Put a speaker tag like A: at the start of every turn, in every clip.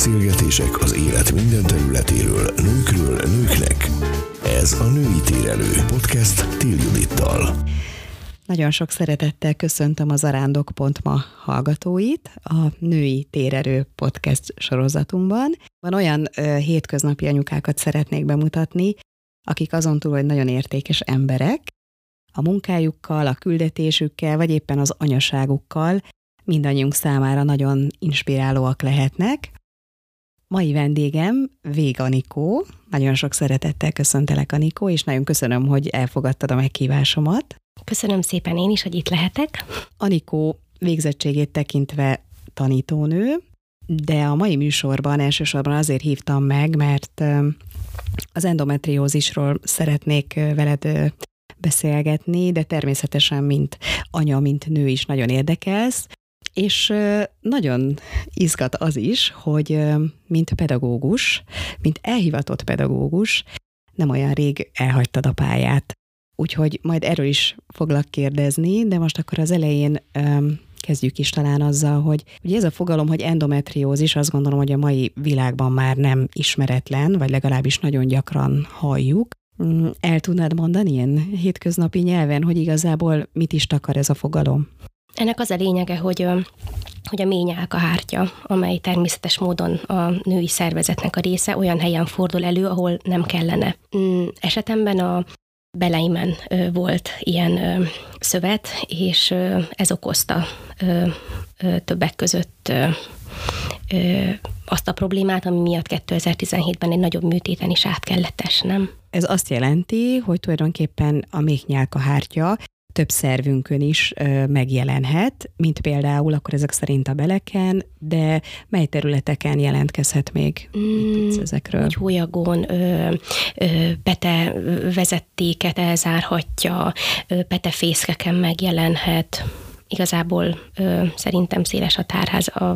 A: Beszélgetések az élet minden területéről, nőkről, nőknek. Ez a Női Térelő Podcast Til Judittal.
B: Nagyon sok szeretettel köszöntöm az arándok.ma hallgatóit a Női Térerő podcast sorozatunkban. Van olyan ö, hétköznapi anyukákat szeretnék bemutatni, akik azon túl, hogy nagyon értékes emberek, a munkájukkal, a küldetésükkel, vagy éppen az anyaságukkal mindannyiunk számára nagyon inspirálóak lehetnek. Mai vendégem Vég Anikó. Nagyon sok szeretettel köszöntelek, Anikó, és nagyon köszönöm, hogy elfogadtad a meghívásomat.
C: Köszönöm szépen én is, hogy itt lehetek.
B: Anikó végzettségét tekintve tanítónő, de a mai műsorban elsősorban azért hívtam meg, mert az endometriózisról szeretnék veled beszélgetni, de természetesen, mint anya, mint nő is nagyon érdekelsz, és nagyon izgat az is, hogy mint pedagógus, mint elhivatott pedagógus, nem olyan rég elhagytad a pályát. Úgyhogy majd erről is foglak kérdezni, de most akkor az elején kezdjük is talán azzal, hogy ugye ez a fogalom, hogy endometriózis, azt gondolom, hogy a mai világban már nem ismeretlen, vagy legalábbis nagyon gyakran halljuk. Mm, el tudnád mondani ilyen hétköznapi nyelven, hogy igazából mit is takar ez a fogalom?
C: Ennek az a lényege, hogy hogy a mély hártya, amely természetes módon a női szervezetnek a része, olyan helyen fordul elő, ahol nem kellene. Mm, esetemben a beleimen volt ilyen szövet, és ez okozta többek között azt a problémát, ami miatt 2017-ben egy nagyobb műtéten is át kellett esnem.
B: Ez azt jelenti, hogy tulajdonképpen a méhnyálkahártya több szervünkön is ö, megjelenhet, mint például akkor ezek szerint a beleken, de mely területeken jelentkezhet még? Mm, Mit ezekről?
C: Egy hólyagon ö, ö, pete vezetéket elzárhatja, ö, pete fészkeken megjelenhet. Igazából ö, szerintem széles a tárház a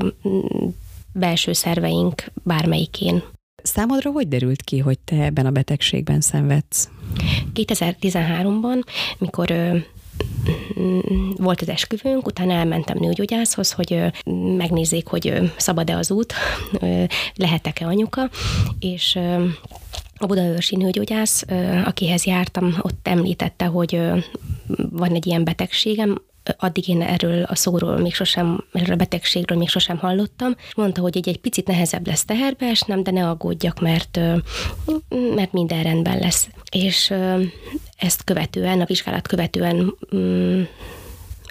C: belső szerveink bármelyikén.
B: Számodra hogy derült ki, hogy te ebben a betegségben szenvedsz?
C: 2013-ban, mikor volt az esküvőnk, utána elmentem nőgyógyászhoz, hogy megnézzék, hogy szabad-e az út, lehetek-e anyuka, és a budaörsi nőgyógyász, akihez jártam, ott említette, hogy van egy ilyen betegségem, addig én erről a szóról még sosem, erről a betegségről még sosem hallottam, és mondta, hogy egy, egy picit nehezebb lesz teherbe esnem, de ne aggódjak, mert, mert minden rendben lesz. És ezt követően, a vizsgálat követően mm,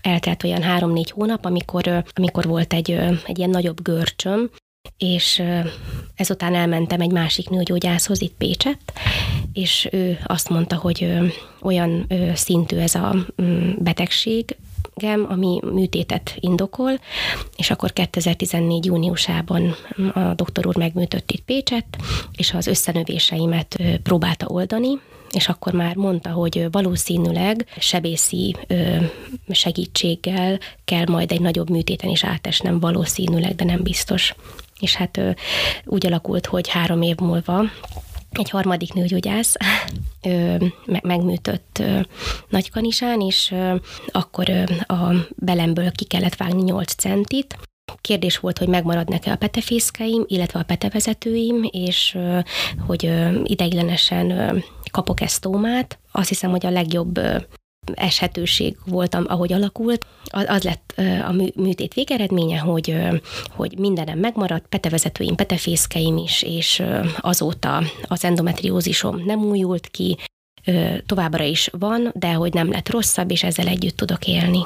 C: eltelt olyan három-négy hónap, amikor, amikor volt egy, egy ilyen nagyobb görcsöm, és ezután elmentem egy másik nőgyógyászhoz itt Pécsett, és ő azt mondta, hogy olyan szintű ez a mm, betegség, ami műtétet indokol, és akkor 2014. júniusában a doktor úr megműtött itt Pécset, és az összenövéseimet próbálta oldani, és akkor már mondta, hogy valószínűleg sebészi segítséggel kell majd egy nagyobb műtéten is átesnem, valószínűleg, de nem biztos. És hát úgy alakult, hogy három év múlva egy harmadik nőgyógyász megműtött Nagykanisán, és akkor a belemből ki kellett vágni 8 centit, Kérdés volt, hogy megmaradnak-e a petefészkeim, illetve a petevezetőim, és hogy ideiglenesen kapok esztómát. Azt hiszem, hogy a legjobb eshetőség voltam, ahogy alakult. Az lett a műtét végeredménye, hogy, hogy mindenem megmaradt, petevezetőim, petefészkeim is, és azóta az endometriózisom nem újult ki, továbbra is van, de hogy nem lett rosszabb, és ezzel együtt tudok élni.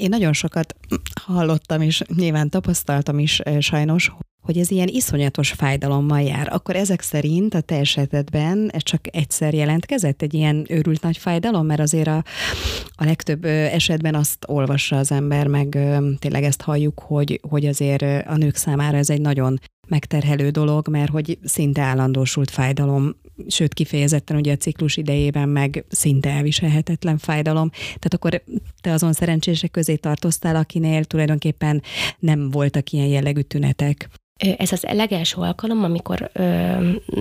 B: Én nagyon sokat hallottam, és nyilván tapasztaltam is sajnos, hogy ez ilyen iszonyatos fájdalommal jár, akkor ezek szerint a te esetedben ez csak egyszer jelentkezett, egy ilyen őrült nagy fájdalom, mert azért a, a legtöbb esetben azt olvassa az ember, meg tényleg ezt halljuk, hogy, hogy azért a nők számára ez egy nagyon megterhelő dolog, mert hogy szinte állandósult fájdalom, sőt kifejezetten ugye a ciklus idejében meg szinte elviselhetetlen fájdalom. Tehát akkor te azon szerencsések közé tartoztál, akinél tulajdonképpen nem voltak ilyen jellegű tünetek.
C: Ez az legelső alkalom, amikor ö,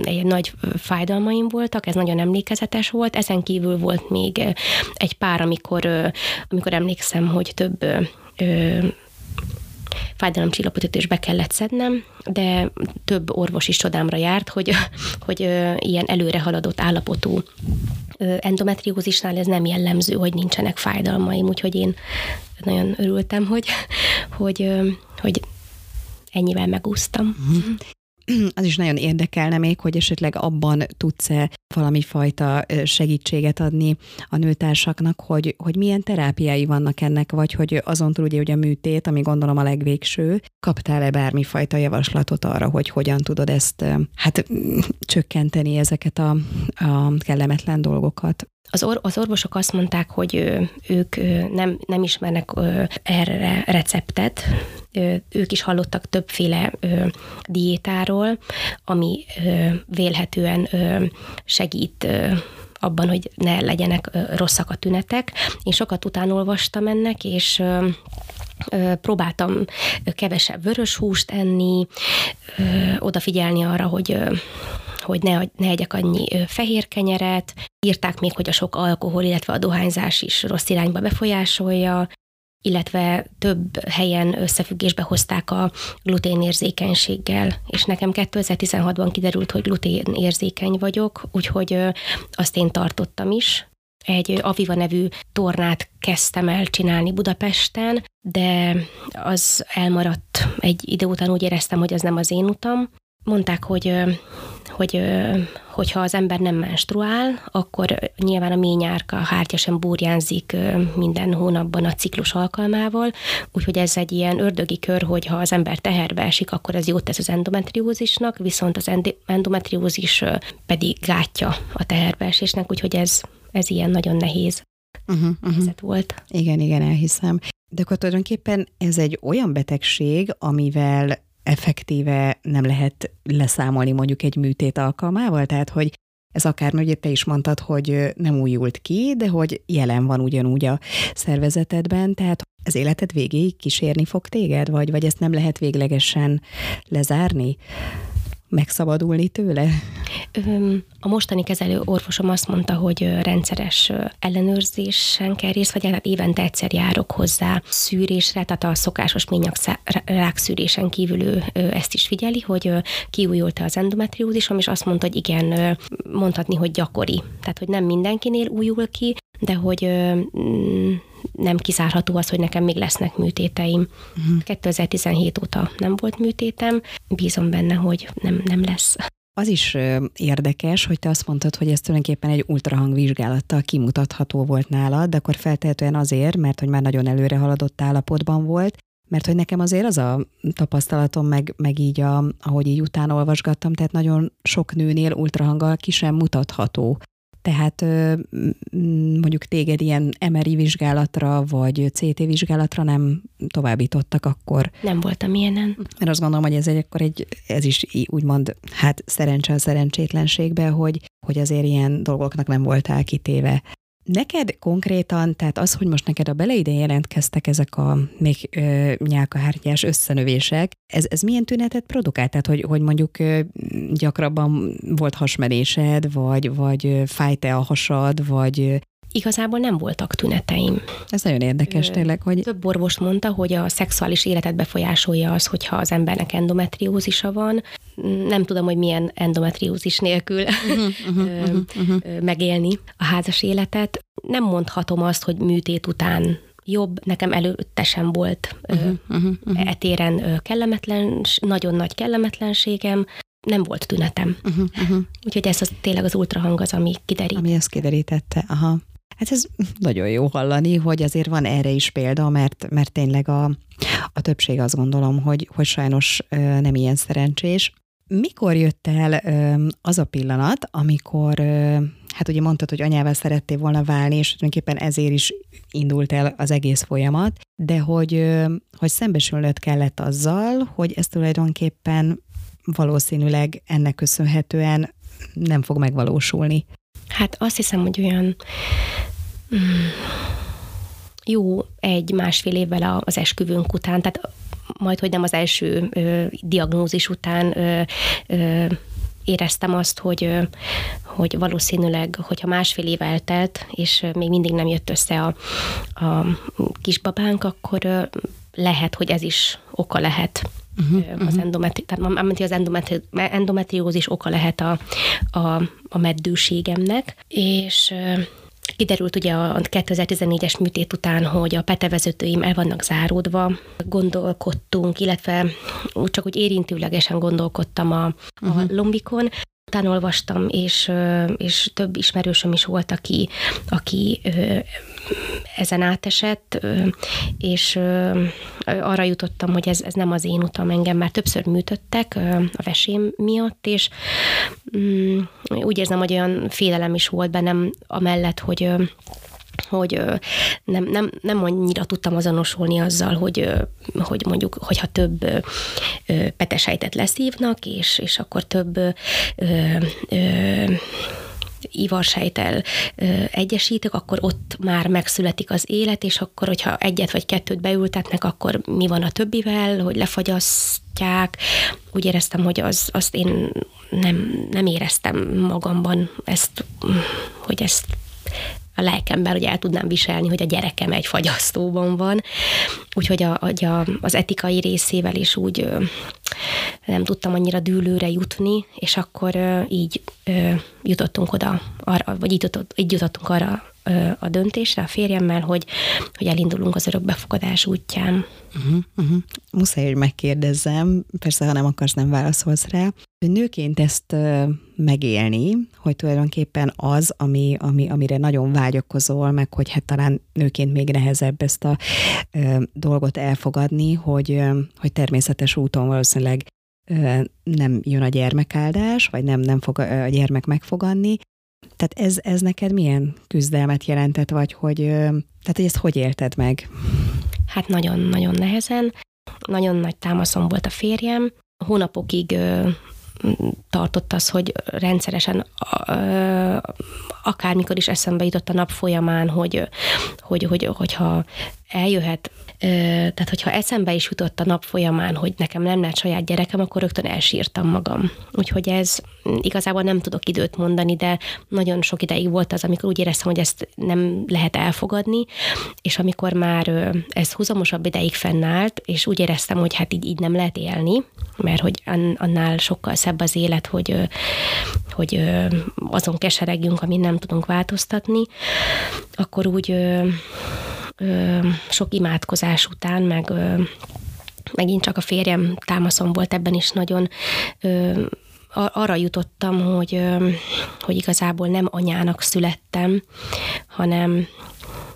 C: egy nagy fájdalmaim voltak, ez nagyon emlékezetes volt, ezen kívül volt még egy pár, amikor, ö, amikor emlékszem, hogy több ö, fájdalomcsillapítót is be kellett szednem, de több orvos is csodámra járt, hogy, hogy ilyen előre haladott állapotú endometriózisnál ez nem jellemző, hogy nincsenek fájdalmaim, úgyhogy én nagyon örültem, hogy, hogy, hogy ennyivel megúsztam.
B: Az is nagyon érdekelne még, hogy esetleg abban tudsz-e valami fajta segítséget adni a nőtársaknak, hogy, hogy milyen terápiái vannak ennek, vagy hogy azon túl ugye, hogy a műtét, ami gondolom a legvégső, kaptál-e bármifajta javaslatot arra, hogy hogyan tudod ezt hát csökkenteni ezeket a, a kellemetlen dolgokat?
C: Az, or- az orvosok azt mondták, hogy ők nem, nem ismernek erre receptet, ők is hallottak többféle diétáról, ami vélhetően segít abban, hogy ne legyenek rosszak a tünetek. Én sokat utánolvastam ennek, és próbáltam kevesebb vörös húst enni, odafigyelni arra, hogy hogy ne, ne egyek annyi fehér kenyeret. Írták még, hogy a sok alkohol, illetve a dohányzás is rossz irányba befolyásolja, illetve több helyen összefüggésbe hozták a gluténérzékenységgel, és nekem 2016-ban kiderült, hogy gluténérzékeny vagyok, úgyhogy azt én tartottam is. Egy Aviva nevű tornát kezdtem el csinálni Budapesten, de az elmaradt egy idő után, úgy éreztem, hogy ez nem az én utam. Mondták, hogy hogy hogyha az ember nem menstruál, akkor nyilván a ményárka a hártya sem burjánzik minden hónapban a ciklus alkalmával, úgyhogy ez egy ilyen ördögi kör, hogy ha az ember teherbe esik, akkor ez jót tesz az endometriózisnak, viszont az endometriózis pedig gátja a teherbeesésnek, úgyhogy ez, ez ilyen nagyon nehéz uh-huh, uh-huh. volt.
B: Igen, igen, elhiszem. De akkor tulajdonképpen ez egy olyan betegség, amivel effektíve nem lehet leszámolni mondjuk egy műtét alkalmával, tehát hogy ez akár, ugye te is mondtad, hogy nem újult ki, de hogy jelen van ugyanúgy a szervezetedben, tehát az életed végéig kísérni fog téged, vagy, vagy ezt nem lehet véglegesen lezárni? Megszabadulni tőle?
C: A mostani kezelő orvosom azt mondta, hogy rendszeres ellenőrzésen kell részt vegyek, tehát évente egyszer járok hozzá szűrésre, tehát a szokásos ményak szűrésen kívül ő ezt is figyeli, hogy kiújult-e az endometriózisom, és azt mondta, hogy igen, mondhatni, hogy gyakori. Tehát, hogy nem mindenkinél újul ki, de hogy nem kizárható az, hogy nekem még lesznek műtéteim. Uh-huh. Mhm. 2017 óta nem volt műtétem, bízom benne, hogy nem, nem lesz.
B: Az is érdekes, hogy te azt mondtad, hogy ez tulajdonképpen egy ultrahangvizsgálattal kimutatható volt nálad, de akkor feltehetően azért, mert hogy már nagyon előre haladott állapotban volt, mert hogy nekem azért az a tapasztalatom, meg, meg így, a, ahogy így utána olvasgattam, tehát nagyon sok nőnél ultrahanggal ki sem mutatható tehát mondjuk téged ilyen MRI vizsgálatra vagy CT vizsgálatra nem továbbítottak akkor.
C: Nem voltam ilyenen.
B: Mert azt gondolom, hogy ez egy, akkor egy, ez is úgymond, hát szerencse a szerencsétlenségbe, hogy, hogy azért ilyen dolgoknak nem voltál kitéve. Neked konkrétan, tehát az, hogy most neked a beleide jelentkeztek ezek a még ö, nyálkahártyás összenövések, ez, ez milyen tünetet produkált? Tehát, hogy, hogy mondjuk ö, gyakrabban volt hasmerésed, vagy, vagy fájt-e a hasad, vagy
C: Igazából nem voltak tüneteim.
B: Ez nagyon érdekes tényleg, hogy...
C: Több orvos mondta, hogy a szexuális életet befolyásolja az, hogyha az embernek endometriózisa van. Nem tudom, hogy milyen endometriózis nélkül uh-huh, uh-huh, uh-huh. megélni a házas életet. Nem mondhatom azt, hogy műtét után jobb, nekem előtte sem volt uh-huh, uh-huh, uh-huh. etéren kellemetlen, nagyon nagy kellemetlenségem, nem volt tünetem. Uh-huh, uh-huh. Úgyhogy ez az, tényleg az ultrahang az, ami kiderít.
B: Ami ezt kiderítette, aha. Hát ez nagyon jó hallani, hogy azért van erre is példa, mert, mert tényleg a, a többség azt gondolom, hogy, hogy sajnos nem ilyen szerencsés. Mikor jött el az a pillanat, amikor, hát ugye mondtad, hogy anyával szerettél volna válni, és tulajdonképpen ezért is indult el az egész folyamat, de hogy, hogy szembesülnöd kellett azzal, hogy ez tulajdonképpen valószínűleg ennek köszönhetően nem fog megvalósulni.
C: Hát azt hiszem, hogy olyan jó egy-másfél évvel az esküvőnk után, tehát majd, hogy nem az első ö, diagnózis után ö, ö, éreztem azt, hogy, hogy valószínűleg, hogyha másfél év eltelt, és még mindig nem jött össze a, a kisbabánk, akkor lehet, hogy ez is oka lehet uh-huh, az endometri, tehát az endometri, endometriózis oka lehet a, a, a meddőségemnek, és Kiderült ugye a 2014-es műtét után, hogy a petevezetőim el vannak záródva, gondolkodtunk, illetve úgy csak úgy érintőlegesen gondolkodtam a, uh-huh. a lombikon, Utána olvastam, és, és több ismerősöm is volt, aki, aki ezen átesett, és arra jutottam, hogy ez, ez nem az én utam, engem már többször műtöttek a vesém miatt, és mm, úgy érzem, hogy olyan félelem is volt bennem amellett, hogy hogy nem, nem, nem annyira tudtam azonosulni azzal, hogy, hogy mondjuk, hogyha több petesejtet leszívnak, és, és akkor több ö, ö, ivarsejtel egyesítek, akkor ott már megszületik az élet, és akkor, hogyha egyet vagy kettőt beültetnek, akkor mi van a többivel, hogy lefagyasztják. Úgy éreztem, hogy az, azt én nem, nem éreztem magamban ezt, hogy ezt a lelkemben, hogy el tudnám viselni, hogy a gyerekem egy fagyasztóban van. Úgyhogy a, a, az etikai részével is úgy nem tudtam annyira dűlőre jutni, és akkor így jutottunk oda, arra, vagy így, így jutottunk arra a döntésre a férjemmel, hogy, hogy elindulunk az örökbefogadás útján.
B: Uh-huh, uh-huh. Muszáj, hogy megkérdezzem, persze, ha nem akarsz, nem válaszolsz rá, nőként ezt megélni, hogy tulajdonképpen az, ami, ami, amire nagyon vágyakozol, meg hogy hát talán nőként még nehezebb ezt a ö, dolgot elfogadni, hogy, ö, hogy természetes úton valószínűleg ö, nem jön a gyermekáldás, vagy nem, nem fog a gyermek megfogadni, tehát ez, ez neked milyen küzdelmet jelentett, vagy hogy, tehát hogy ezt hogy élted meg?
C: Hát nagyon-nagyon nehezen. Nagyon nagy támaszom volt a férjem. Hónapokig tartott az, hogy rendszeresen akármikor is eszembe jutott a nap folyamán, hogy, hogy, hogy, hogyha eljöhet tehát, hogyha eszembe is jutott a nap folyamán, hogy nekem nem lehet saját gyerekem, akkor rögtön elsírtam magam. Úgyhogy ez igazából nem tudok időt mondani, de nagyon sok ideig volt az, amikor úgy éreztem, hogy ezt nem lehet elfogadni, és amikor már ez húzamosabb ideig fennállt, és úgy éreztem, hogy hát így, így nem lehet élni, mert hogy annál sokkal szebb az élet, hogy, hogy azon keseregjünk, amit nem tudunk változtatni, akkor úgy ö, sok imádkozás után, meg ö, megint csak a férjem támaszom volt ebben is nagyon ö, arra jutottam, hogy, hogy igazából nem anyának születtem, hanem,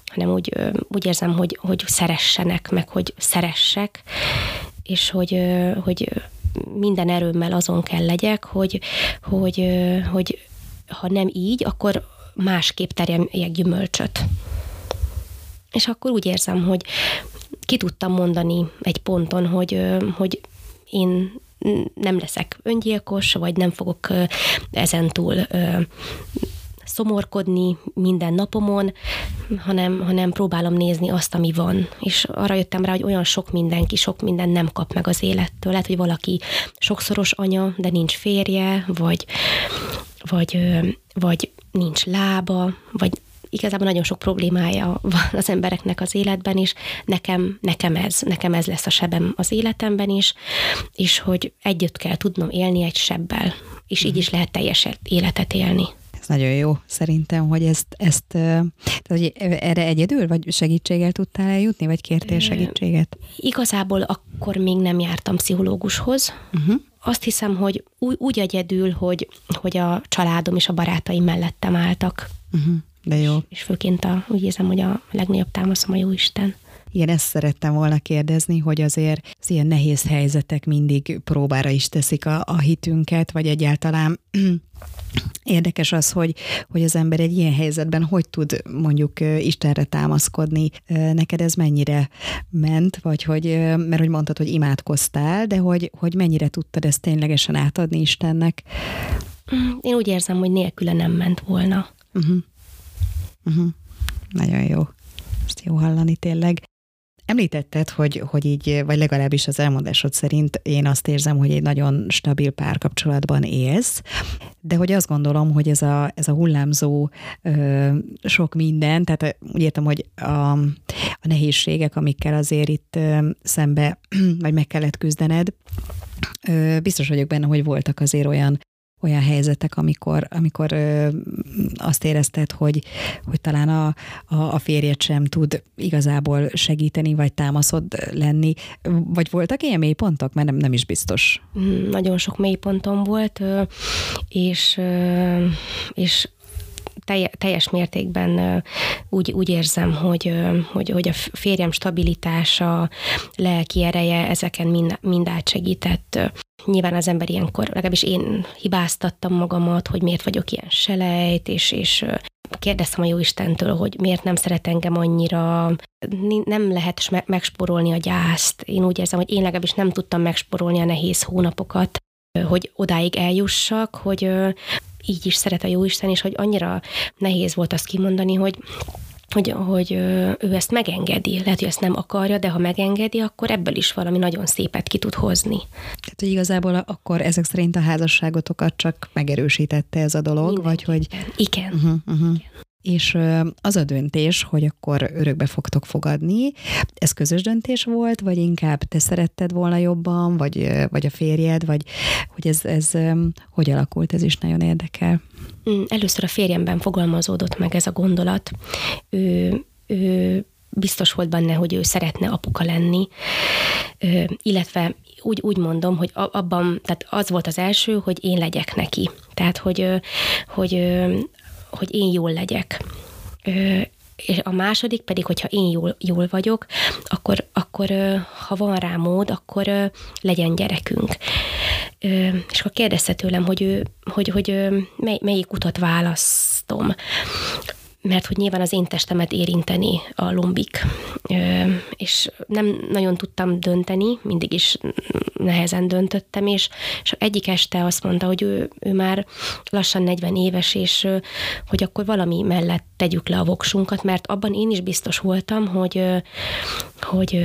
C: hanem úgy, úgy érzem, hogy, hogy szeressenek, meg hogy szeressek, és hogy, hogy minden erőmmel azon kell legyek, hogy, hogy, hogy ha nem így, akkor másképp terjemjek gyümölcsöt és akkor úgy érzem, hogy ki tudtam mondani egy ponton, hogy, hogy én nem leszek öngyilkos, vagy nem fogok ezentúl szomorkodni minden napomon, hanem, hanem próbálom nézni azt, ami van. És arra jöttem rá, hogy olyan sok mindenki, sok minden nem kap meg az élettől. Lehet, hogy valaki sokszoros anya, de nincs férje, vagy, vagy, vagy nincs lába, vagy igazából nagyon sok problémája van az embereknek az életben is, nekem, nekem ez, nekem ez lesz a sebem az életemben is, és hogy együtt kell tudnom élni egy sebbel, és így mhm. is lehet teljes életet élni.
B: Ez nagyon jó szerintem, hogy ezt, ezt tehát, hogy erre egyedül, vagy segítséggel tudtál eljutni, vagy kértél segítséget?
C: Igazából akkor még nem jártam pszichológushoz. Uh-huh. Azt hiszem, hogy úgy, úgy egyedül, hogy, hogy a családom és a barátaim mellettem álltak. Uh-huh.
B: De jó.
C: És, és főként a, úgy érzem, hogy a legnagyobb támaszom a jó Isten.
B: Igen, ezt szerettem volna kérdezni, hogy azért az ilyen nehéz helyzetek mindig próbára is teszik a, a hitünket, vagy egyáltalán Érdekes az, hogy, hogy az ember egy ilyen helyzetben hogy tud mondjuk Istenre támaszkodni. Neked ez mennyire ment, vagy hogy, mert hogy mondtad, hogy imádkoztál, de hogy, hogy mennyire tudtad ezt ténylegesen átadni Istennek?
C: Én úgy érzem, hogy nélküle nem ment volna. Uh-huh.
B: Uh-huh. Nagyon jó. Ezt jó hallani tényleg. Említetted, hogy, hogy így, vagy legalábbis az elmondásod szerint én azt érzem, hogy egy nagyon stabil párkapcsolatban élsz, de hogy azt gondolom, hogy ez a, ez a hullámzó ö, sok minden, tehát úgy értem, hogy a, a nehézségek, amikkel azért itt ö, szembe, vagy meg kellett küzdened, ö, biztos vagyok benne, hogy voltak azért olyan olyan helyzetek, amikor, amikor ö, azt érezted, hogy, hogy talán a, a, a férjed sem tud igazából segíteni, vagy támaszod lenni, vagy voltak ilyen mélypontok? Mert nem, nem is biztos.
C: Mm, nagyon sok mélypontom volt, és, és teljes mértékben úgy, úgy érzem, hogy, hogy, hogy a férjem stabilitása, lelki ereje ezeken mind, mind átsegített. Nyilván az ember ilyenkor, legalábbis én hibáztattam magamat, hogy miért vagyok ilyen selejt, és, és kérdeztem a jó Istentől, hogy miért nem szeret engem annyira, nem lehet megsporolni a gyászt. Én úgy érzem, hogy én legalábbis nem tudtam megsporolni a nehéz hónapokat, hogy odáig eljussak, hogy így is szeret a Jóisten, és hogy annyira nehéz volt azt kimondani, hogy hogy, hogy ő ezt megengedi. Lehet, hogy ezt nem akarja, de ha megengedi, akkor ebből is valami nagyon szépet ki tud hozni.
B: Tehát, hogy igazából akkor ezek szerint a házasságotokat csak megerősítette ez a dolog, Mindenki. vagy hogy...
C: Igen. Uh-huh, uh-huh. Igen.
B: És az a döntés, hogy akkor örökbe fogtok fogadni, ez közös döntés volt, vagy inkább te szeretted volna jobban, vagy, vagy a férjed, vagy hogy ez, ez hogy alakult, ez is nagyon érdekel.
C: Mm, először a férjemben fogalmazódott meg ez a gondolat. Ő, ő biztos volt benne, hogy ő szeretne apuka lenni, illetve úgy, úgy mondom, hogy abban, tehát az volt az első, hogy én legyek neki. Tehát, hogy, hogy hogy én jól legyek. És a második pedig, hogyha én jól, jól vagyok, akkor, akkor ha van rá mód, akkor legyen gyerekünk. És akkor kérdezte tőlem, hogy, ő, hogy, hogy mely, melyik utat választom mert hogy nyilván az én testemet érinteni a lombik, és nem nagyon tudtam dönteni, mindig is nehezen döntöttem, és, és egyik este azt mondta, hogy ő, ő már lassan 40 éves, és hogy akkor valami mellett tegyük le a voksunkat, mert abban én is biztos voltam, hogy, hogy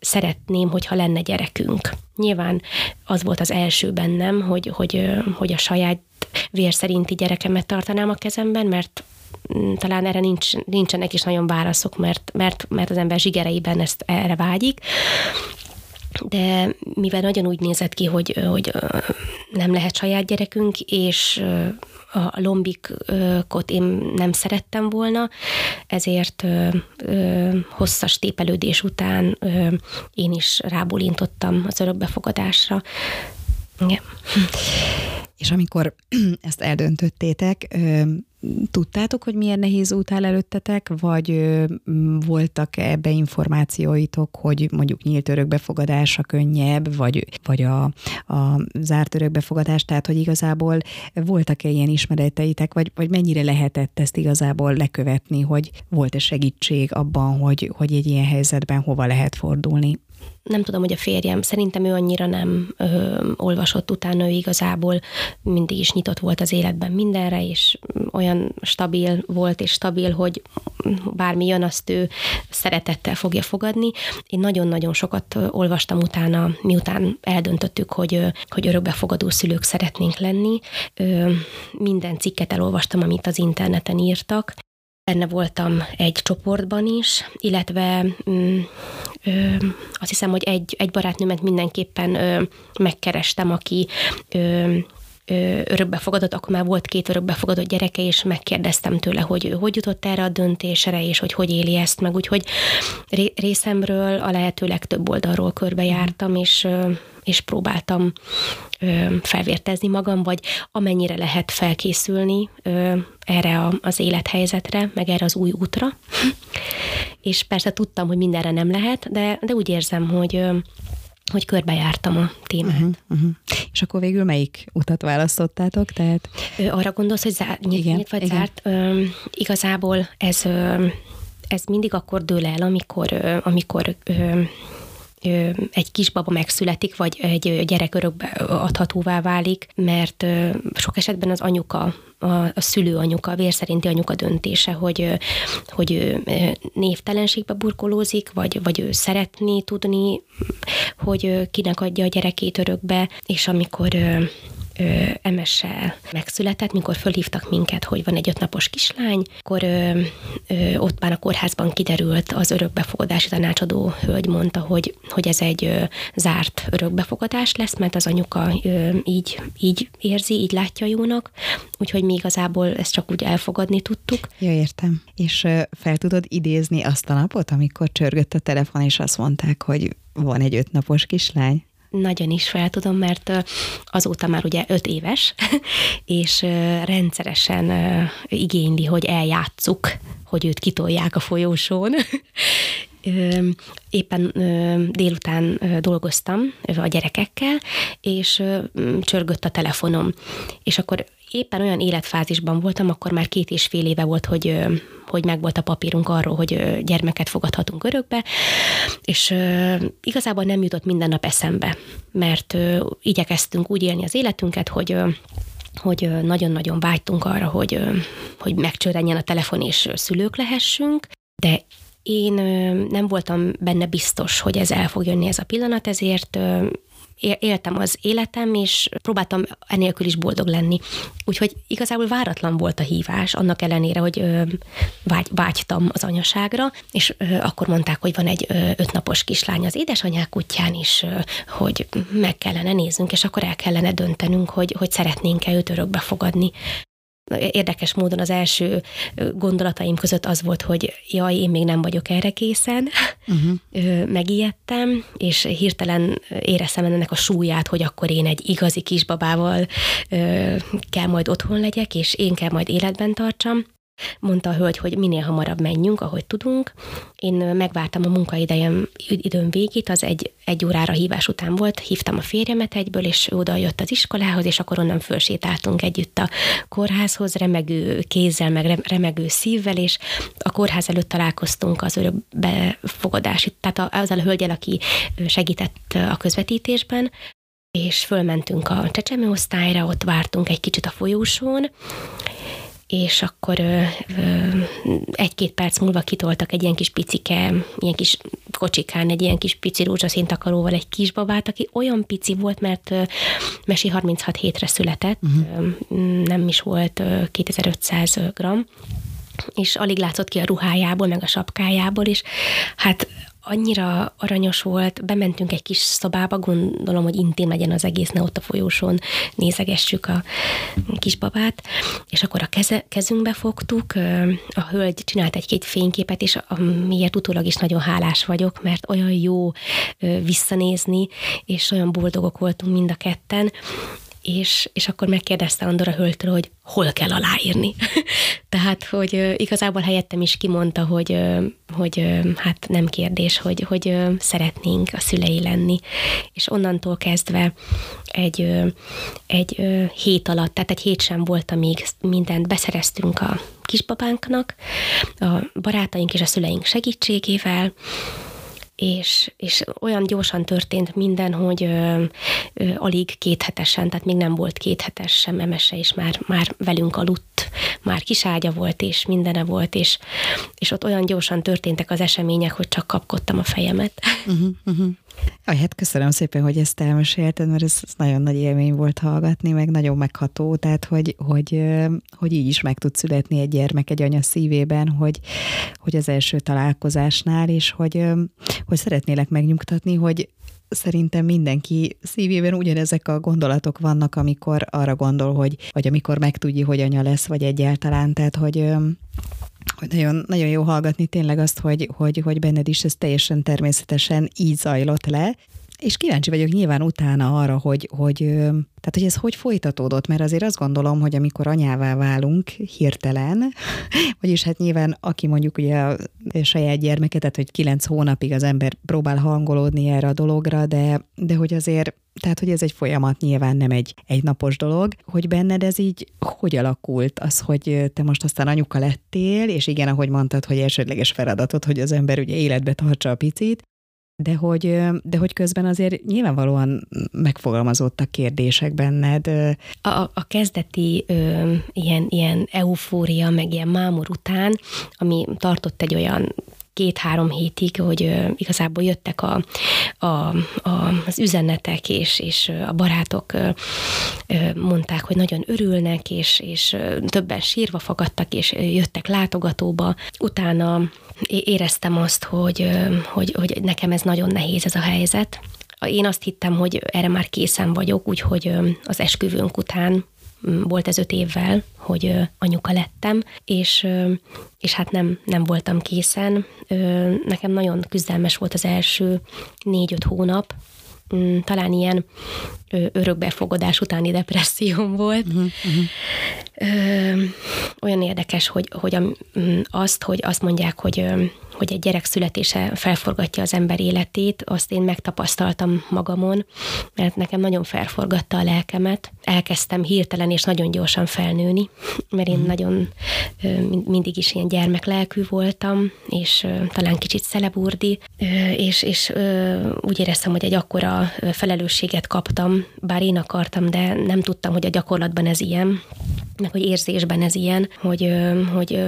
C: szeretném, hogyha lenne gyerekünk. Nyilván az volt az első bennem, hogy, hogy, hogy a saját vér szerinti gyerekemet tartanám a kezemben, mert talán erre nincs, nincsenek is nagyon válaszok, mert, mert, mert az ember zsigereiben ezt erre vágyik, de mivel nagyon úgy nézett ki, hogy, hogy nem lehet saját gyerekünk, és a lombikot én nem szerettem volna, ezért hosszas tépelődés után én is rábólintottam az örökbefogadásra. Igen.
B: És amikor ezt eldöntöttétek, tudtátok, hogy milyen nehéz út áll előttetek, vagy voltak ebbe információitok, hogy mondjuk nyílt örökbefogadása könnyebb, vagy, vagy a, a zárt örökbefogadás, tehát hogy igazából voltak-e ilyen ismereteitek, vagy, vagy mennyire lehetett ezt igazából lekövetni, hogy volt-e segítség abban, hogy, hogy egy ilyen helyzetben hova lehet fordulni?
C: Nem tudom, hogy a férjem, szerintem ő annyira nem ö, olvasott utána, ő igazából mindig is nyitott volt az életben mindenre, és olyan stabil volt, és stabil, hogy bármi jön, azt ő szeretettel fogja fogadni. Én nagyon-nagyon sokat olvastam utána, miután eldöntöttük, hogy, hogy örökbefogadó szülők szeretnénk lenni. Ö, minden cikket elolvastam, amit az interneten írtak, Benne voltam egy csoportban is, illetve mm, ö, azt hiszem, hogy egy, egy barátnőmet mindenképpen ö, megkerestem, aki ö, örökbefogadott, akkor már volt két örökbefogadott gyereke, és megkérdeztem tőle, hogy hogy jutott erre a döntésre, és hogy hogy éli ezt meg. Úgyhogy részemről a lehető legtöbb oldalról körbejártam, és, és próbáltam felvértezni magam, vagy amennyire lehet felkészülni erre az élethelyzetre, meg erre az új útra. és persze tudtam, hogy mindenre nem lehet, de, de úgy érzem, hogy hogy körbejártam a témát. Uh-huh, uh-huh.
B: És akkor végül melyik utat választottátok? Tehát...
C: Ö, arra gondolsz, hogy zár, nyit, igen, vagy igen. zárt? Ö, igazából ez, ö, ez mindig akkor dől el, amikor, ö, amikor ö, egy kisbaba megszületik, vagy egy gyerek örökbe adhatóvá válik, mert sok esetben az anyuka a, a szülő anyuka, a vérszerinti anyuka döntése, hogy, hogy ő névtelenségbe burkolózik, vagy, vagy ő szeretné tudni, hogy kinek adja a gyerekét örökbe, és amikor MS-sel megszületett, mikor fölhívtak minket, hogy van egy ötnapos kislány, akkor ö, ö, ott már a kórházban kiderült az örökbefogadási tanácsadó hölgy mondta, hogy, hogy ez egy ö, zárt örökbefogadás lesz, mert az anyuka ö, így, így érzi, így látja jónak, úgyhogy mi igazából ezt csak úgy elfogadni tudtuk.
B: Ja, értem. És ö, fel tudod idézni azt a napot, amikor csörgött a telefon, és azt mondták, hogy van egy ötnapos kislány?
C: Nagyon is fel tudom, mert azóta már ugye öt éves, és rendszeresen igényli, hogy eljátszuk, hogy őt kitolják a folyósón. Éppen délután dolgoztam a gyerekekkel, és csörgött a telefonom. És akkor éppen olyan életfázisban voltam, akkor már két és fél éve volt, hogy, hogy megvolt a papírunk arról, hogy gyermeket fogadhatunk örökbe, és igazából nem jutott minden nap eszembe, mert igyekeztünk úgy élni az életünket, hogy hogy nagyon-nagyon vágytunk arra, hogy, hogy megcsörrenjen a telefon és szülők lehessünk, de én nem voltam benne biztos, hogy ez el fog jönni ez a pillanat, ezért éltem az életem, és próbáltam enélkül is boldog lenni. Úgyhogy igazából váratlan volt a hívás, annak ellenére, hogy vágy, vágytam az anyaságra, és akkor mondták, hogy van egy ötnapos kislány az édesanyák útján is, hogy meg kellene néznünk, és akkor el kellene döntenünk, hogy, hogy szeretnénk-e őt örökbe fogadni. Érdekes módon az első gondolataim között az volt, hogy jaj, én még nem vagyok erre készen. Uh-huh. Megijedtem, és hirtelen éreztem ennek a súlyát, hogy akkor én egy igazi kisbabával kell majd otthon legyek, és én kell majd életben tartsam. Mondta a hölgy, hogy minél hamarabb menjünk, ahogy tudunk. Én megvártam a munkaidejem időm végét, az egy, egy órára hívás után volt, hívtam a férjemet egyből, és oda jött az iskolához, és akkor onnan fölsétáltunk együtt a kórházhoz, remegő kézzel, meg remegő szívvel, és a kórház előtt találkoztunk az örökbefogadási, tehát azzal a hölgyel, aki segített a közvetítésben, és fölmentünk a csecsemőosztályra, ott vártunk egy kicsit a folyósón, és akkor egy-két perc múlva kitoltak egy ilyen kis picike, ilyen kis kocsikán, egy ilyen kis pici rózsaszín takaróval egy kisbabát, aki olyan pici volt, mert Mesi 36 hétre született, uh-huh. nem is volt 2500 gram, és alig látszott ki a ruhájából, meg a sapkájából, és hát annyira aranyos volt, bementünk egy kis szobába, gondolom, hogy intim legyen az egész, ne ott a folyósón nézegessük a kisbabát, és akkor a keze, kezünkbe fogtuk, a hölgy csinált egy-két fényképet, és miért utólag is nagyon hálás vagyok, mert olyan jó visszanézni, és olyan boldogok voltunk mind a ketten, és, és akkor megkérdezte Andor a hölgytől, hogy hol kell aláírni. Tehát, hogy igazából helyettem is kimondta, hogy, hogy hát nem kérdés, hogy, hogy szeretnénk a szülei lenni. És onnantól kezdve egy, egy hét alatt, tehát egy hét sem volt, amíg mindent beszereztünk a kisbabánknak, a barátaink és a szüleink segítségével, és, és olyan gyorsan történt minden, hogy ö, ö, alig kéthetesen, tehát még nem volt kéthetes sem emese, és már, már velünk aludt, már kiságya volt, és mindene volt, és, és ott olyan gyorsan történtek az események, hogy csak kapkodtam a fejemet. Uh-huh,
B: uh-huh. Aj, hát köszönöm szépen, hogy ezt elmesélted, mert ez, ez nagyon nagy élmény volt hallgatni, meg nagyon megható, tehát hogy, hogy, hogy így is meg tud születni egy gyermek egy anya szívében, hogy, hogy az első találkozásnál, és hogy, hogy szeretnélek megnyugtatni, hogy szerintem mindenki szívében ugyanezek a gondolatok vannak, amikor arra gondol, hogy, vagy amikor megtudja, hogy anya lesz, vagy egyáltalán, tehát hogy hogy nagyon, nagyon jó hallgatni tényleg azt, hogy, hogy, hogy benned is ez teljesen természetesen így zajlott le, és kíváncsi vagyok nyilván utána arra, hogy, hogy, tehát, hogy ez hogy folytatódott, mert azért azt gondolom, hogy amikor anyává válunk hirtelen, vagyis hát nyilván aki mondjuk ugye a saját gyermeket, tehát hogy kilenc hónapig az ember próbál hangolódni erre a dologra, de, de hogy azért tehát, hogy ez egy folyamat, nyilván nem egy, egy napos dolog, hogy benned ez így hogy alakult az, hogy te most aztán anyuka lettél, és igen, ahogy mondtad, hogy elsődleges feladatod, hogy az ember ugye életbe tartsa a picit, de hogy, de hogy közben azért nyilvánvalóan megfogalmazódtak kérdések benned.
C: A, a kezdeti ö, ilyen, ilyen eufória, meg ilyen mámor után, ami tartott egy olyan két-három hétig, hogy igazából jöttek a, a, a, az üzenetek, és, és a barátok mondták, hogy nagyon örülnek, és, és többen sírva fogadtak, és jöttek látogatóba. Utána éreztem azt, hogy, hogy, hogy nekem ez nagyon nehéz ez a helyzet. Én azt hittem, hogy erre már készen vagyok, úgyhogy az esküvőnk után volt ez öt évvel, hogy anyuka lettem, és, és hát nem, nem voltam készen. Nekem nagyon küzdelmes volt az első négy-öt hónap, mm, talán ilyen örökbefogadás utáni depresszióm volt. Uh-huh, uh-huh. Ö, olyan érdekes, hogy, hogy mm, azt, hogy azt mondják, hogy hogy egy gyerek születése felforgatja az ember életét, azt én megtapasztaltam magamon, mert nekem nagyon felforgatta a lelkemet. Elkezdtem hirtelen és nagyon gyorsan felnőni, mert én mm. nagyon mindig is ilyen gyermeklelkű voltam, és talán kicsit szeleburdi, és, és úgy éreztem, hogy egy akkora felelősséget kaptam, bár én akartam, de nem tudtam, hogy a gyakorlatban ez ilyen, meg hogy érzésben ez ilyen, hogy, hogy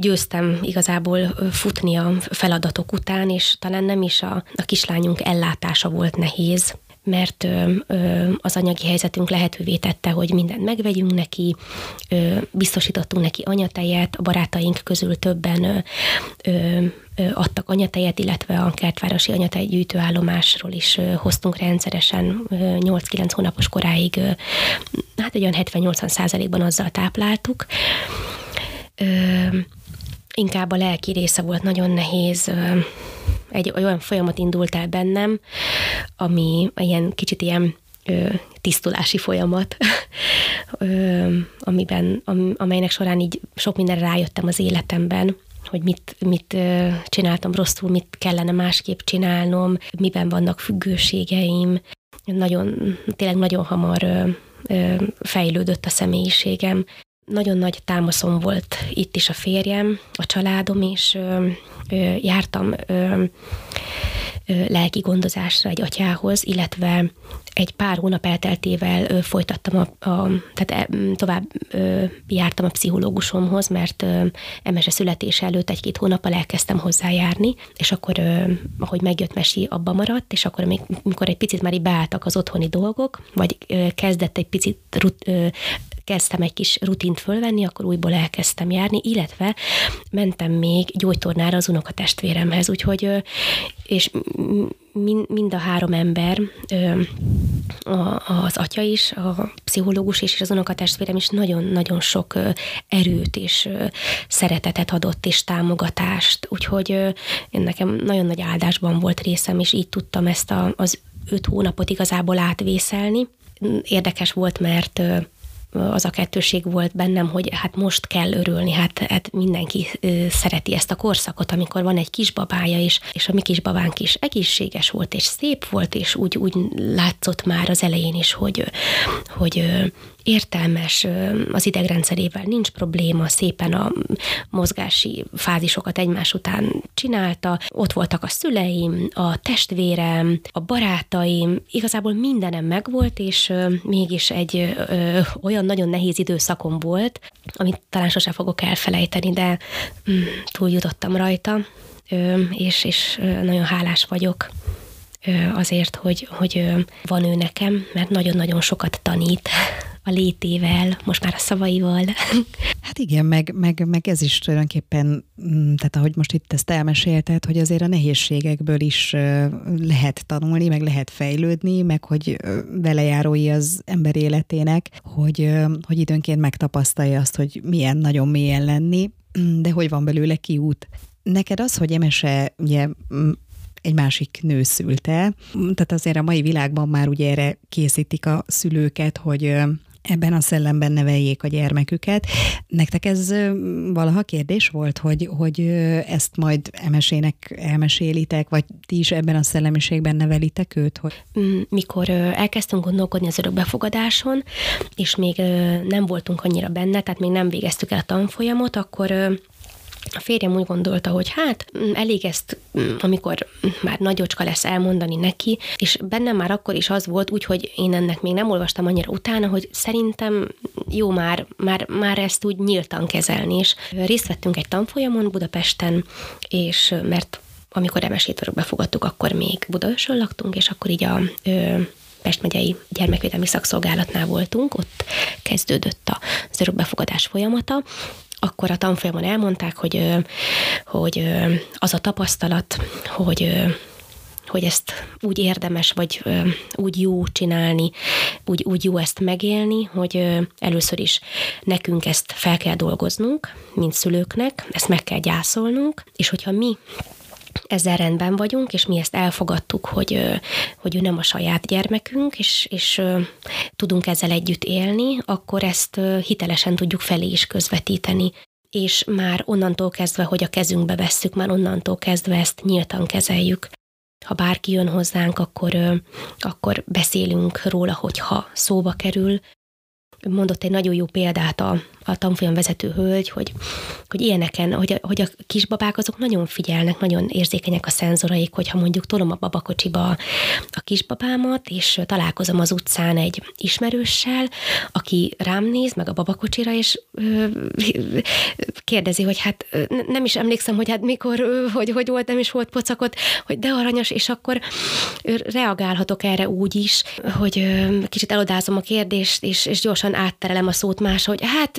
C: győztem igazából futni a feladatok után, és talán nem is a, a kislányunk ellátása volt nehéz, mert ö, ö, az anyagi helyzetünk lehetővé tette, hogy mindent megvegyünk neki, ö, biztosítottunk neki anyatejet, a barátaink közül többen ö, ö, adtak anyatejet, illetve a kertvárosi anyatej gyűjtőállomásról is hoztunk rendszeresen 8-9 hónapos koráig, hát egy olyan 70-80 százalékban azzal tápláltuk. Inkább a lelki része volt nagyon nehéz, egy olyan folyamat indult el bennem, ami ilyen kicsit ilyen tisztulási folyamat, amiben, amelynek során így sok mindenre rájöttem az életemben, hogy mit, mit csináltam rosszul, mit kellene másképp csinálnom, miben vannak függőségeim. Nagyon, tényleg nagyon hamar fejlődött a személyiségem. Nagyon nagy támaszom volt itt is a férjem, a családom is. Jártam lelki gondozásra egy atyához, illetve egy pár hónap elteltével folytattam, a, a, tehát e, tovább jártam a pszichológusomhoz, mert emese születése előtt egy-két hónappal elkezdtem hozzájárni, és akkor, ahogy megjött Mesi, abba maradt, és akkor, amikor egy picit már így beálltak az otthoni dolgok, vagy kezdett egy picit kezdtem egy kis rutint fölvenni, akkor újból elkezdtem járni, illetve mentem még gyógytornára az unokatestvéremhez, úgyhogy és mind a három ember, az atya is, a pszichológus is, és az unokatestvérem is nagyon-nagyon sok erőt és szeretetet adott, és támogatást, úgyhogy én nekem nagyon nagy áldásban volt részem, és így tudtam ezt a, az öt hónapot igazából átvészelni. Érdekes volt, mert az a kettőség volt bennem, hogy hát most kell örülni, hát, hát mindenki szereti ezt a korszakot, amikor van egy kisbabája is, és a mi kisbabánk is egészséges volt, és szép volt, és úgy, úgy látszott már az elején is, hogy, hogy értelmes, az idegrendszerével nincs probléma, szépen a mozgási fázisokat egymás után csinálta, ott voltak a szüleim, a testvérem, a barátaim, igazából mindenem megvolt, és mégis egy ö, olyan nagyon nehéz időszakom volt, amit talán sose fogok elfelejteni, de mm, túljutottam rajta, ö, és, és nagyon hálás vagyok azért, hogy, hogy van ő nekem, mert nagyon-nagyon sokat tanít a létével, most már a szavaival.
B: Hát igen, meg, meg, meg ez is tulajdonképpen, mm, tehát ahogy most itt ezt elmesélted, hogy azért a nehézségekből is lehet tanulni, meg lehet fejlődni, meg hogy velejárói az ember életének, hogy, hogy időnként megtapasztalja azt, hogy milyen nagyon mélyen lenni, de hogy van belőle kiút. Neked az, hogy Emese ugye egy másik nő szülte. Tehát azért a mai világban már ugye erre készítik a szülőket, hogy ebben a szellemben neveljék a gyermeküket. Nektek ez valaha kérdés volt, hogy, hogy ezt majd emesének elmesélitek, vagy ti is ebben a szellemiségben nevelitek őt? Hogy...
C: Mm, mikor elkezdtünk gondolkodni az örökbefogadáson, és még nem voltunk annyira benne, tehát még nem végeztük el a tanfolyamot, akkor a férjem úgy gondolta, hogy hát mm, elég ezt, mm, amikor már nagyocska lesz elmondani neki, és bennem már akkor is az volt, úgyhogy én ennek még nem olvastam annyira utána, hogy szerintem jó már, már, már ezt úgy nyíltan kezelni, és részt vettünk egy tanfolyamon Budapesten, és mert amikor emesét befogadtuk, akkor még Budaörsön laktunk, és akkor így a ö, Pest megyei gyermekvédelmi szakszolgálatnál voltunk, ott kezdődött az örökbefogadás folyamata, akkor a tanfolyamon elmondták, hogy, hogy az a tapasztalat, hogy hogy ezt úgy érdemes, vagy úgy jó csinálni, úgy, úgy jó ezt megélni, hogy először is nekünk ezt fel kell dolgoznunk, mint szülőknek, ezt meg kell gyászolnunk, és hogyha mi ezzel rendben vagyunk, és mi ezt elfogadtuk, hogy, hogy ő nem a saját gyermekünk, és, és tudunk ezzel együtt élni, akkor ezt hitelesen tudjuk felé is közvetíteni és már onnantól kezdve, hogy a kezünkbe vesszük, már onnantól kezdve ezt nyíltan kezeljük. Ha bárki jön hozzánk, akkor, akkor beszélünk róla, hogyha szóba kerül, mondott egy nagyon jó példát a, a tanfolyam vezető hölgy, hogy, hogy ilyeneken, hogy a, hogy a kisbabák azok nagyon figyelnek, nagyon érzékenyek a szenzoraik, hogyha mondjuk tolom a babakocsiba a kisbabámat, és találkozom az utcán egy ismerőssel, aki rám néz, meg a babakocsira, és ö, kérdezi, hogy hát nem is emlékszem, hogy hát mikor, hogy, hogy volt, nem is volt pocakot, hogy de aranyos, és akkor reagálhatok erre úgy is, hogy kicsit elodázom a kérdést, és, és gyorsan átterelem a szót más, hogy hát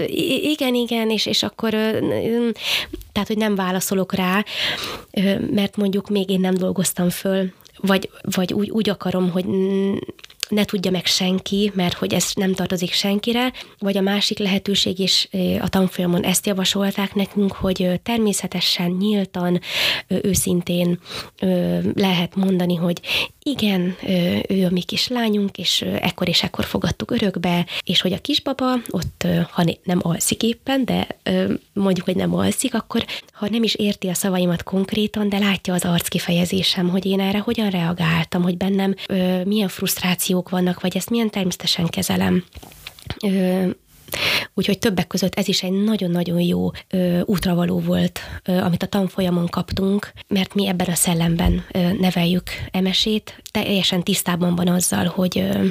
C: igen, igen, és, és akkor tehát, hogy nem válaszolok rá, mert mondjuk még én nem dolgoztam föl, vagy, vagy úgy, úgy akarom, hogy ne tudja meg senki, mert hogy ez nem tartozik senkire, vagy a másik lehetőség is a tanfolyamon ezt javasolták nekünk, hogy természetesen, nyíltan, őszintén lehet mondani, hogy igen, ő a mi kislányunk, és ekkor és ekkor fogadtuk örökbe, és hogy a kisbaba ott, ha nem alszik éppen, de mondjuk, hogy nem alszik, akkor ha nem is érti a szavaimat konkrétan, de látja az arc kifejezésem, hogy én erre hogyan reagáltam, hogy bennem milyen frusztrációk vannak, vagy ezt milyen természetesen kezelem. Úgyhogy többek között ez is egy nagyon-nagyon jó ö, útravaló volt, ö, amit a tanfolyamon kaptunk, mert mi ebben a szellemben ö, neveljük Emesét. Teljesen tisztában van azzal, hogy, ö,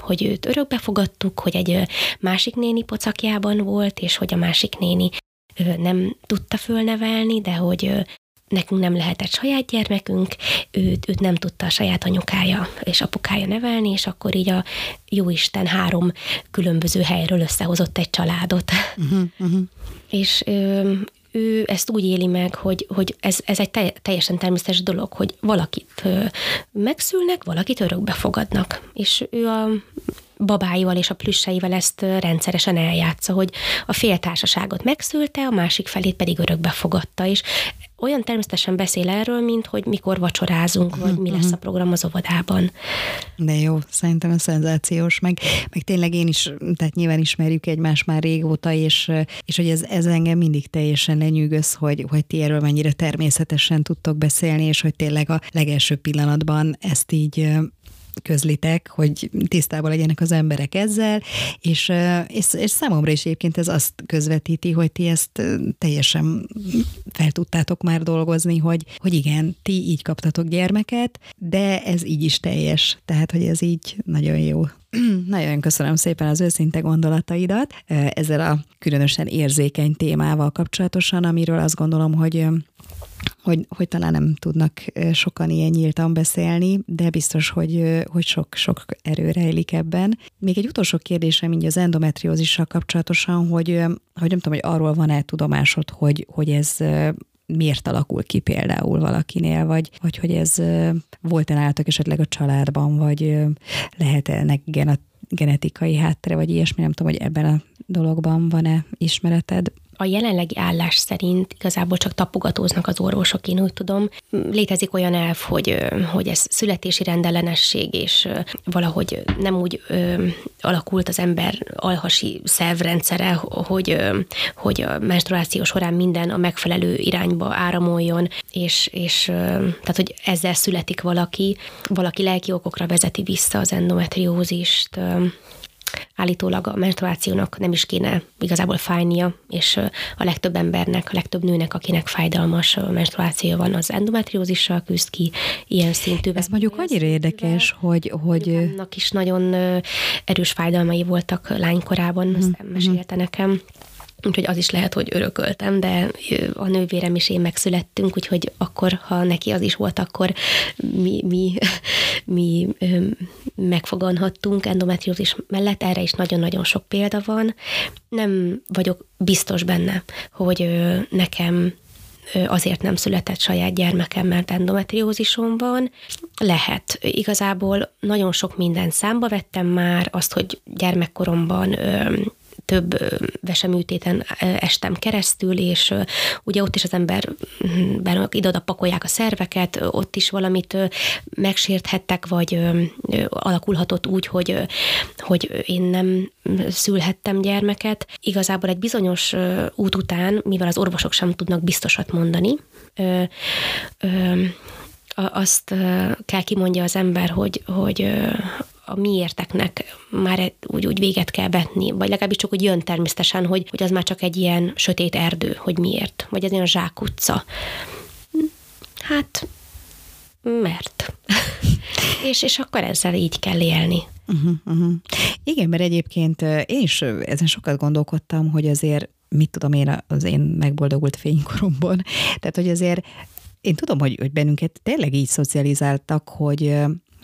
C: hogy őt örökbe fogadtuk, hogy egy ö, másik néni pocakjában volt, és hogy a másik néni nem tudta fölnevelni, de hogy nekünk nem lehetett saját gyermekünk, őt, őt nem tudta a saját anyukája és apukája nevelni, és akkor így a jóisten három különböző helyről összehozott egy családot. Uh-huh, uh-huh. És ö, ő ezt úgy éli meg, hogy, hogy ez, ez egy teljesen természetes dolog, hogy valakit megszülnek, valakit örökbe fogadnak. És ő a babáival és a plüsseivel ezt rendszeresen eljátsza, hogy a féltársaságot megszülte, a másik felét pedig örökbe fogadta, és olyan természetesen beszél erről, mint hogy mikor vacsorázunk, vagy mi lesz a program az óvodában.
B: De jó, szerintem a szenzációs, meg, meg tényleg én is, tehát nyilván ismerjük egymást már régóta, és, és hogy ez, ez engem mindig teljesen lenyűgöz, hogy, hogy ti erről mennyire természetesen tudtok beszélni, és hogy tényleg a legelső pillanatban ezt így közlitek, hogy tisztában legyenek az emberek ezzel, és, és, és számomra is egyébként ez azt közvetíti, hogy ti ezt teljesen fel tudtátok már dolgozni, hogy, hogy igen, ti így kaptatok gyermeket, de ez így is teljes, tehát hogy ez így nagyon jó. Nagyon köszönöm szépen az őszinte gondolataidat ezzel a különösen érzékeny témával kapcsolatosan, amiről azt gondolom, hogy hogy, hogy talán nem tudnak sokan ilyen nyíltan beszélni, de biztos, hogy, hogy sok, sok erő rejlik ebben. Még egy utolsó kérdésem így az endometriózissal kapcsolatosan, hogy, hogy nem tudom, hogy arról van-e tudomásod, hogy, hogy ez miért alakul ki például valakinél, vagy, vagy hogy ez volt-e nálatok esetleg a családban, vagy lehet -e ennek genetikai háttere, vagy ilyesmi, nem tudom, hogy ebben a dologban van-e ismereted
C: a jelenlegi állás szerint igazából csak tapogatóznak az orvosok, én úgy tudom. Létezik olyan elv, hogy, hogy ez születési rendellenesség, és valahogy nem úgy ö, alakult az ember alhasi szervrendszere, hogy, ö, hogy a menstruáció során minden a megfelelő irányba áramoljon, és, és ö, tehát, hogy ezzel születik valaki, valaki lelki okokra vezeti vissza az endometriózist, állítólag a menstruációnak nem is kéne igazából fájnia, és a legtöbb embernek, a legtöbb nőnek, akinek fájdalmas menstruáció van, az endometriózissal küzd ki ilyen szintű.
B: Ez mondjuk annyira érdekes, hogy... hogy...
C: Annak is nagyon erős fájdalmai voltak lánykorában, mm-hmm. ezt mesélte nekem. Úgyhogy az is lehet, hogy örököltem, de a nővérem is én megszülettünk, úgyhogy akkor, ha neki az is volt, akkor mi, mi, mi megfoganhattunk endometriózis mellett. Erre is nagyon-nagyon sok példa van. Nem vagyok biztos benne, hogy nekem azért nem született saját gyermekem, mert endometriózisom van. Lehet. Igazából nagyon sok minden számba vettem már, azt, hogy gyermekkoromban több veseműtéten estem keresztül, és ugye ott is az emberben ide-oda pakolják a szerveket, ott is valamit megsérthettek, vagy alakulhatott úgy, hogy, hogy én nem szülhettem gyermeket. Igazából egy bizonyos út után, mivel az orvosok sem tudnak biztosat mondani, azt kell kimondja az ember, hogy, hogy a miérteknek már úgy, úgy véget kell vetni, vagy legalábbis csak úgy jön természetesen, hogy, hogy az már csak egy ilyen sötét erdő, hogy miért, vagy ez olyan zsákutca. Hát, mert. és, és akkor ezzel így kell élni.
B: Uh-huh, uh-huh. Igen, mert egyébként én is ezen sokat gondolkodtam, hogy azért mit tudom én az én megboldogult fénykoromban. Tehát, hogy azért én tudom, hogy, hogy bennünket tényleg így szocializáltak, hogy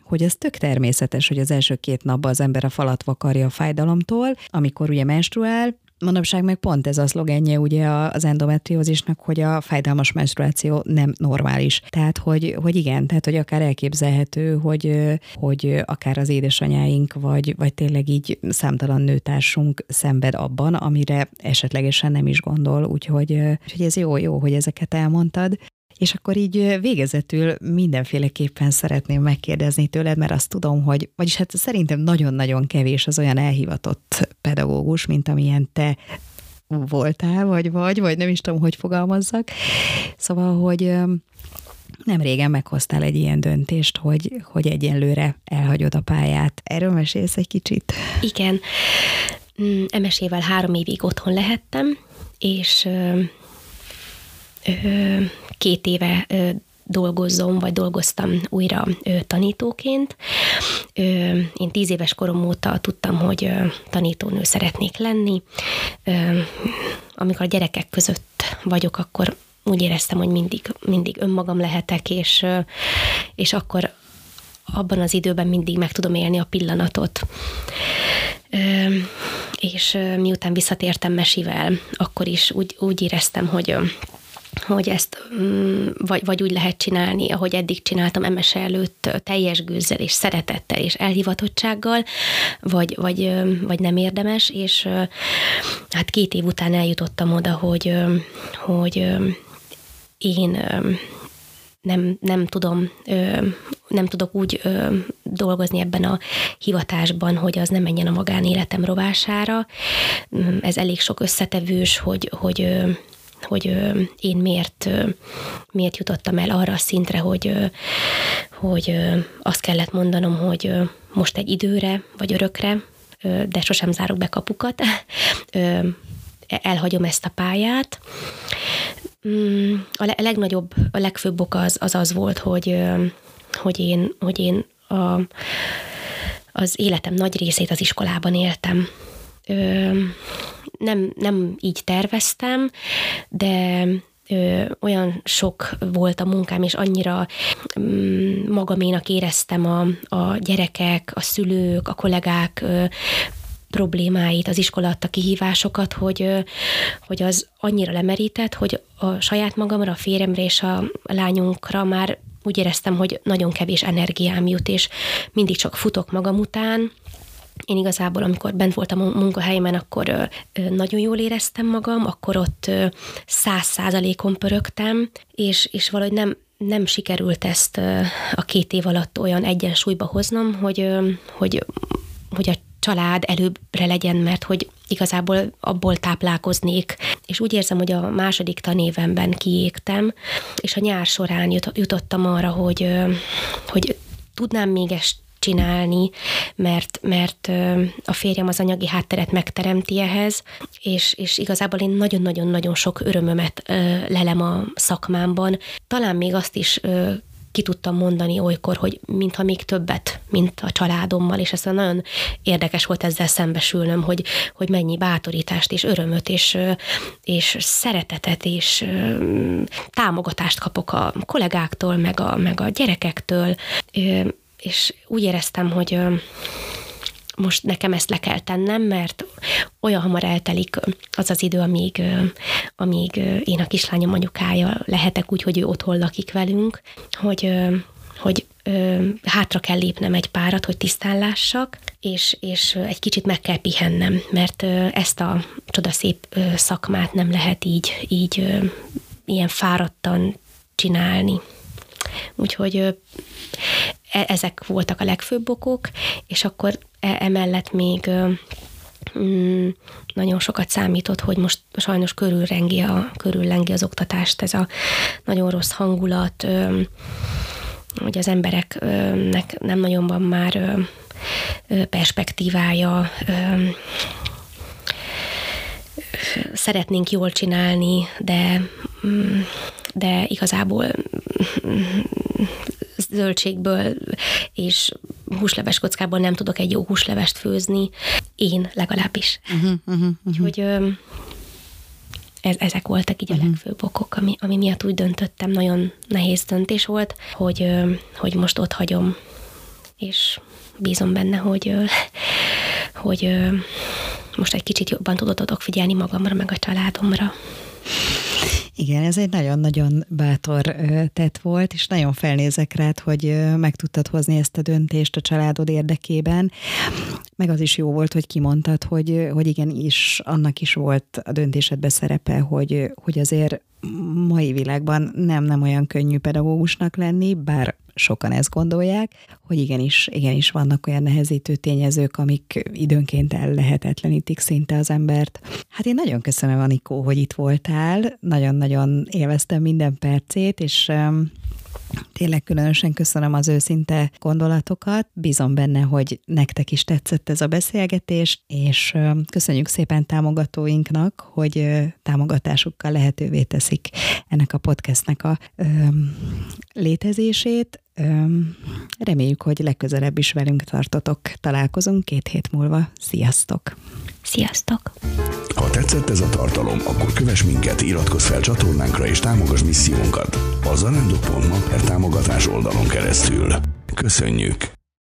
B: hogy ez tök természetes, hogy az első két napban az ember a falat vakarja a fájdalomtól, amikor ugye menstruál, Manapság meg pont ez a szlogenje ugye az endometriózisnak, hogy a fájdalmas menstruáció nem normális. Tehát, hogy, hogy igen, tehát, hogy akár elképzelhető, hogy, hogy akár az édesanyáink, vagy, vagy tényleg így számtalan nőtársunk szenved abban, amire esetlegesen nem is gondol, úgyhogy, úgyhogy ez jó, jó, hogy ezeket elmondtad. És akkor így végezetül mindenféleképpen szeretném megkérdezni tőled, mert azt tudom, hogy, vagyis hát szerintem nagyon-nagyon kevés az olyan elhivatott pedagógus, mint amilyen te voltál, vagy vagy, vagy nem is tudom, hogy fogalmazzak. Szóval, hogy nem régen meghoztál egy ilyen döntést, hogy, hogy egyenlőre elhagyod a pályát. Erről mesélsz egy kicsit?
C: Igen. Mm, emesével három évig otthon lehettem, és két éve dolgozzom, vagy dolgoztam újra tanítóként. Én tíz éves korom óta tudtam, hogy tanítónő szeretnék lenni. Amikor a gyerekek között vagyok, akkor úgy éreztem, hogy mindig, mindig önmagam lehetek, és, és akkor abban az időben mindig meg tudom élni a pillanatot. És miután visszatértem mesivel, akkor is úgy, úgy éreztem, hogy hogy ezt mm, vagy, vagy úgy lehet csinálni, ahogy eddig csináltam MS előtt, teljes gőzzel és szeretettel és elhivatottsággal, vagy, vagy, vagy nem érdemes, és hát két év után eljutottam oda, hogy, hogy én nem, nem tudom, nem tudok úgy dolgozni ebben a hivatásban, hogy az nem menjen a magánéletem rovására. Mm, ez elég sok összetevős, hogy, hogy hogy én miért, miért jutottam el arra a szintre, hogy, hogy azt kellett mondanom, hogy most egy időre vagy örökre, de sosem zárok be kapukat, elhagyom ezt a pályát. Mm, a legnagyobb, a legfőbb ok az az, az volt, hogy, hogy én, hogy én a, az életem nagy részét az iskolában éltem nem, nem így terveztem, de ö, olyan sok volt a munkám, és annyira mm, magaménak éreztem a, a gyerekek, a szülők, a kollégák ö, problémáit, az iskola adta kihívásokat, hogy, hogy az annyira lemerített, hogy a saját magamra, a férjemre és a lányunkra már úgy éreztem, hogy nagyon kevés energiám jut, és mindig csak futok magam után, én igazából, amikor bent voltam a munkahelyemen, akkor nagyon jól éreztem magam, akkor ott száz százalékon pörögtem, és, és valahogy nem, nem sikerült ezt a két év alatt olyan egyensúlyba hoznom, hogy, hogy, hogy a család előbbre legyen, mert hogy igazából abból táplálkoznék. És úgy érzem, hogy a második tanévemben kiégtem, és a nyár során jutottam arra, hogy, hogy tudnám még ezt csinálni, mert, mert a férjem az anyagi hátteret megteremti ehhez, és, és igazából én nagyon-nagyon-nagyon sok örömömet lelem a szakmámban. Talán még azt is ki tudtam mondani olykor, hogy mintha még többet, mint a családommal, és ez nagyon érdekes volt ezzel szembesülnöm, hogy, hogy mennyi bátorítást és örömöt és, és szeretetet és támogatást kapok a kollégáktól, meg a, meg a gyerekektől, és úgy éreztem, hogy most nekem ezt le kell tennem, mert olyan hamar eltelik az az idő, amíg, amíg én a kislányom anyukája lehetek úgy, hogy ő otthon lakik velünk, hogy, hogy hátra kell lépnem egy párat, hogy tisztán lássak, és, és egy kicsit meg kell pihennem, mert ezt a csodaszép szakmát nem lehet így, így ilyen fáradtan csinálni. Úgyhogy ezek voltak a legfőbb okok, és akkor e, emellett még mm, nagyon sokat számított, hogy most sajnos körülrengi, a, körüllengi az oktatást, ez a nagyon rossz hangulat, hogy az embereknek nem nagyon van már perspektívája, szeretnénk jól csinálni, de, mm, de igazából zöldségből és húsleves kockából nem tudok egy jó húslevest főzni, én legalábbis. Uh-huh, uh-huh, uh-huh. Úgyhogy ez, ezek voltak így a uh-huh. legfőbb okok, ami, ami miatt úgy döntöttem, nagyon nehéz döntés volt, hogy, hogy most ott hagyom, és bízom benne, hogy, hogy most egy kicsit jobban tudok figyelni magamra, meg a családomra.
B: Igen, ez egy nagyon-nagyon bátor tett volt, és nagyon felnézek rád, hogy meg tudtad hozni ezt a döntést a családod érdekében. Meg az is jó volt, hogy kimondtad, hogy, hogy igen, is annak is volt a döntésedbe szerepe, hogy, hogy azért mai világban nem, nem olyan könnyű pedagógusnak lenni, bár sokan ezt gondolják, hogy igenis, igenis vannak olyan nehezítő tényezők, amik időnként el lehetetlenítik szinte az embert. Hát én nagyon köszönöm, Anikó, hogy itt voltál, nagyon-nagyon élveztem minden percét, és Tényleg különösen köszönöm az őszinte gondolatokat. Bízom benne, hogy nektek is tetszett ez a beszélgetés, és köszönjük szépen támogatóinknak, hogy támogatásukkal lehetővé teszik ennek a podcastnek a létezését. Reméljük, hogy legközelebb is velünk tartotok. Találkozunk két hét múlva. Sziasztok!
C: Sziasztok!
A: Ha tetszett ez a tartalom, akkor kövess minket, iratkozz fel csatornánkra és támogass missziónkat. A zarándok.ma per támogatás oldalon keresztül. Köszönjük!